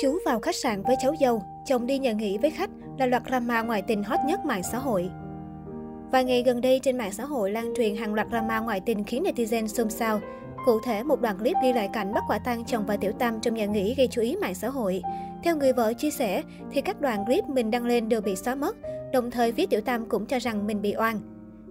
Chú vào khách sạn với cháu dâu, chồng đi nhà nghỉ với khách là loạt drama ngoại tình hot nhất mạng xã hội. Vài ngày gần đây trên mạng xã hội lan truyền hàng loạt drama ngoại tình khiến netizen xôn xao. Cụ thể, một đoạn clip ghi lại cảnh bắt quả tang chồng và tiểu tam trong nhà nghỉ gây chú ý mạng xã hội. Theo người vợ chia sẻ, thì các đoạn clip mình đăng lên đều bị xóa mất, đồng thời phía tiểu tam cũng cho rằng mình bị oan.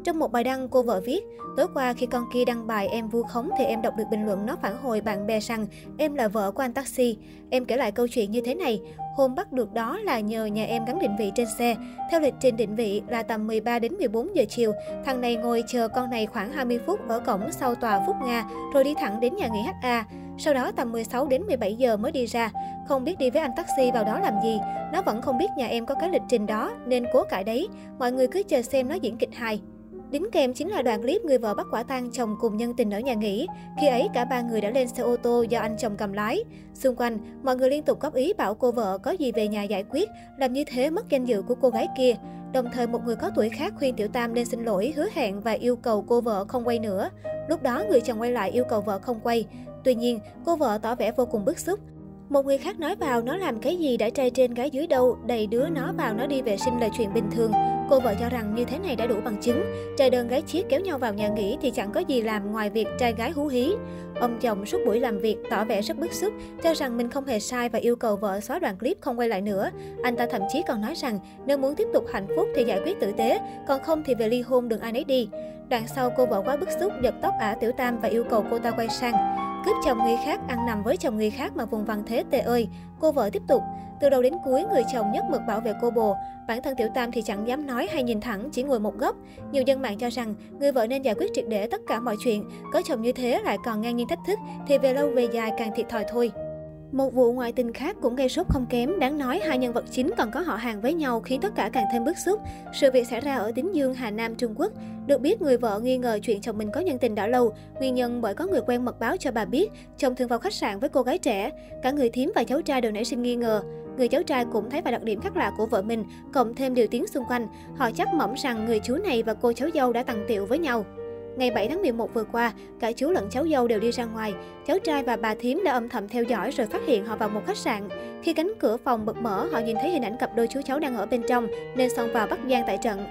Trong một bài đăng, cô vợ viết, tối qua khi con kia đăng bài em vu khống thì em đọc được bình luận nó phản hồi bạn bè rằng em là vợ của anh taxi. Em kể lại câu chuyện như thế này, hôm bắt được đó là nhờ nhà em gắn định vị trên xe. Theo lịch trình định vị là tầm 13 đến 14 giờ chiều, thằng này ngồi chờ con này khoảng 20 phút ở cổng sau tòa Phúc Nga, rồi đi thẳng đến nhà nghỉ HA. Sau đó tầm 16 đến 17 giờ mới đi ra. Không biết đi với anh taxi vào đó làm gì. Nó vẫn không biết nhà em có cái lịch trình đó nên cố cãi đấy. Mọi người cứ chờ xem nó diễn kịch hài. Đính kèm chính là đoạn clip người vợ bắt quả tang chồng cùng nhân tình ở nhà nghỉ. Khi ấy cả ba người đã lên xe ô tô do anh chồng cầm lái. Xung quanh, mọi người liên tục góp ý bảo cô vợ có gì về nhà giải quyết, làm như thế mất danh dự của cô gái kia. Đồng thời một người có tuổi khác khuyên Tiểu Tam nên xin lỗi, hứa hẹn và yêu cầu cô vợ không quay nữa. Lúc đó người chồng quay lại yêu cầu vợ không quay. Tuy nhiên, cô vợ tỏ vẻ vô cùng bức xúc. Một người khác nói vào nó làm cái gì đã trai trên gái dưới đâu, đầy đứa nó vào nó đi vệ sinh là chuyện bình thường. Cô vợ cho rằng như thế này đã đủ bằng chứng. Trai đơn gái chiếc kéo nhau vào nhà nghỉ thì chẳng có gì làm ngoài việc trai gái hú hí. Ông chồng suốt buổi làm việc tỏ vẻ rất bức xúc, cho rằng mình không hề sai và yêu cầu vợ xóa đoạn clip không quay lại nữa. Anh ta thậm chí còn nói rằng nếu muốn tiếp tục hạnh phúc thì giải quyết tử tế, còn không thì về ly hôn đừng ai nấy đi. Đoạn sau cô vợ quá bức xúc giật tóc ả tiểu tam và yêu cầu cô ta quay sang. Cướp chồng người khác, ăn nằm với chồng người khác mà vùng vằng thế tệ ơi. Cô vợ tiếp tục. Từ đầu đến cuối, người chồng nhất mực bảo vệ cô bồ. Bản thân Tiểu Tam thì chẳng dám nói hay nhìn thẳng, chỉ ngồi một góc. Nhiều dân mạng cho rằng, người vợ nên giải quyết triệt để tất cả mọi chuyện. Có chồng như thế lại còn ngang nhiên thách thức, thì về lâu về dài càng thiệt thòi thôi. Một vụ ngoại tình khác cũng gây sốt không kém, đáng nói hai nhân vật chính còn có họ hàng với nhau khiến tất cả càng thêm bức xúc. Sự việc xảy ra ở Tín Dương, Hà Nam, Trung Quốc. Được biết người vợ nghi ngờ chuyện chồng mình có nhân tình đã lâu, nguyên nhân bởi có người quen mật báo cho bà biết chồng thường vào khách sạn với cô gái trẻ. Cả người thím và cháu trai đều nảy sinh nghi ngờ. Người cháu trai cũng thấy vài đặc điểm khác lạ của vợ mình, cộng thêm điều tiếng xung quanh. Họ chắc mỏng rằng người chú này và cô cháu dâu đã tặng tiệu với nhau. Ngày 7 tháng 11 vừa qua, cả chú lẫn cháu dâu đều đi ra ngoài. Cháu trai và bà thím đã âm thầm theo dõi rồi phát hiện họ vào một khách sạn. Khi cánh cửa phòng bật mở, họ nhìn thấy hình ảnh cặp đôi chú cháu đang ở bên trong, nên xông vào bắt gian tại trận.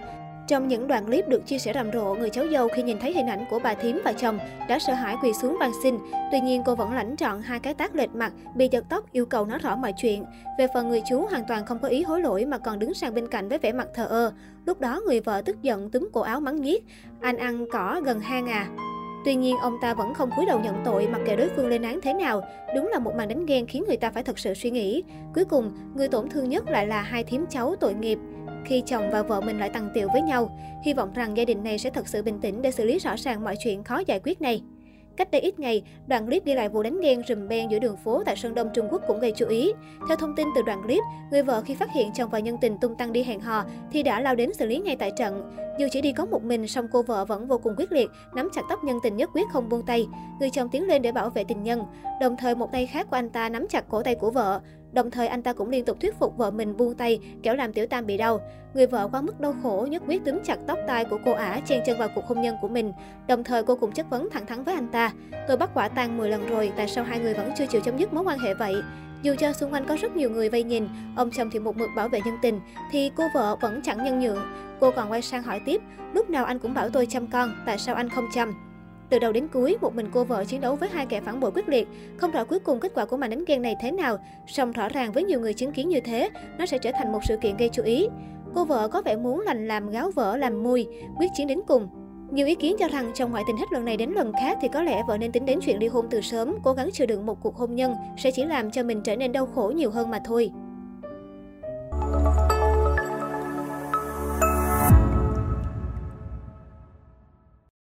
Trong những đoạn clip được chia sẻ rầm rộ, người cháu dâu khi nhìn thấy hình ảnh của bà thím và chồng đã sợ hãi quỳ xuống van xin. Tuy nhiên cô vẫn lãnh trọn hai cái tác lệch mặt, bị giật tóc yêu cầu nói rõ mọi chuyện. Về phần người chú hoàn toàn không có ý hối lỗi mà còn đứng sang bên cạnh với vẻ mặt thờ ơ. Lúc đó người vợ tức giận túm cổ áo mắng nhiếc, anh ăn cỏ gần hang à. Tuy nhiên, ông ta vẫn không cúi đầu nhận tội mặc kệ đối phương lên án thế nào. Đúng là một màn đánh ghen khiến người ta phải thật sự suy nghĩ. Cuối cùng, người tổn thương nhất lại là hai thím cháu tội nghiệp khi chồng và vợ mình lại tăng tiểu với nhau. Hy vọng rằng gia đình này sẽ thật sự bình tĩnh để xử lý rõ ràng mọi chuyện khó giải quyết này. Cách đây ít ngày, đoạn clip ghi lại vụ đánh ghen rùm beng giữa đường phố tại Sơn Đông Trung Quốc cũng gây chú ý. Theo thông tin từ đoạn clip, người vợ khi phát hiện chồng và nhân tình tung tăng đi hẹn hò thì đã lao đến xử lý ngay tại trận. Dù chỉ đi có một mình, song cô vợ vẫn vô cùng quyết liệt, nắm chặt tóc nhân tình nhất quyết không buông tay. Người chồng tiến lên để bảo vệ tình nhân, đồng thời một tay khác của anh ta nắm chặt cổ tay của vợ. Đồng thời anh ta cũng liên tục thuyết phục vợ mình buông tay, kéo làm tiểu tam bị đau. Người vợ quá mức đau khổ, nhất quyết túm chặt tóc tai của cô ả, chen chân vào cuộc hôn nhân của mình. Đồng thời cô cũng chất vấn thẳng thắn với anh ta. Tôi bắt quả tang 10 lần rồi, tại sao hai người vẫn chưa chịu chấm dứt mối quan hệ vậy? Dù cho xung quanh có rất nhiều người vây nhìn, ông chồng thì một mực bảo vệ nhân tình, thì cô vợ vẫn chẳng nhân nhượng. Cô còn quay sang hỏi tiếp, lúc nào anh cũng bảo tôi chăm con, tại sao anh không chăm? Từ đầu đến cuối, một mình cô vợ chiến đấu với hai kẻ phản bội quyết liệt. Không rõ cuối cùng kết quả của màn đánh ghen này thế nào, song rõ ràng với nhiều người chứng kiến như thế, nó sẽ trở thành một sự kiện gây chú ý. Cô vợ có vẻ muốn lành làm gáo vỡ làm mùi, quyết chiến đến cùng. Nhiều ý kiến cho rằng trong ngoại tình hết lần này đến lần khác thì có lẽ vợ nên tính đến chuyện ly hôn từ sớm, cố gắng chịu đựng một cuộc hôn nhân sẽ chỉ làm cho mình trở nên đau khổ nhiều hơn mà thôi.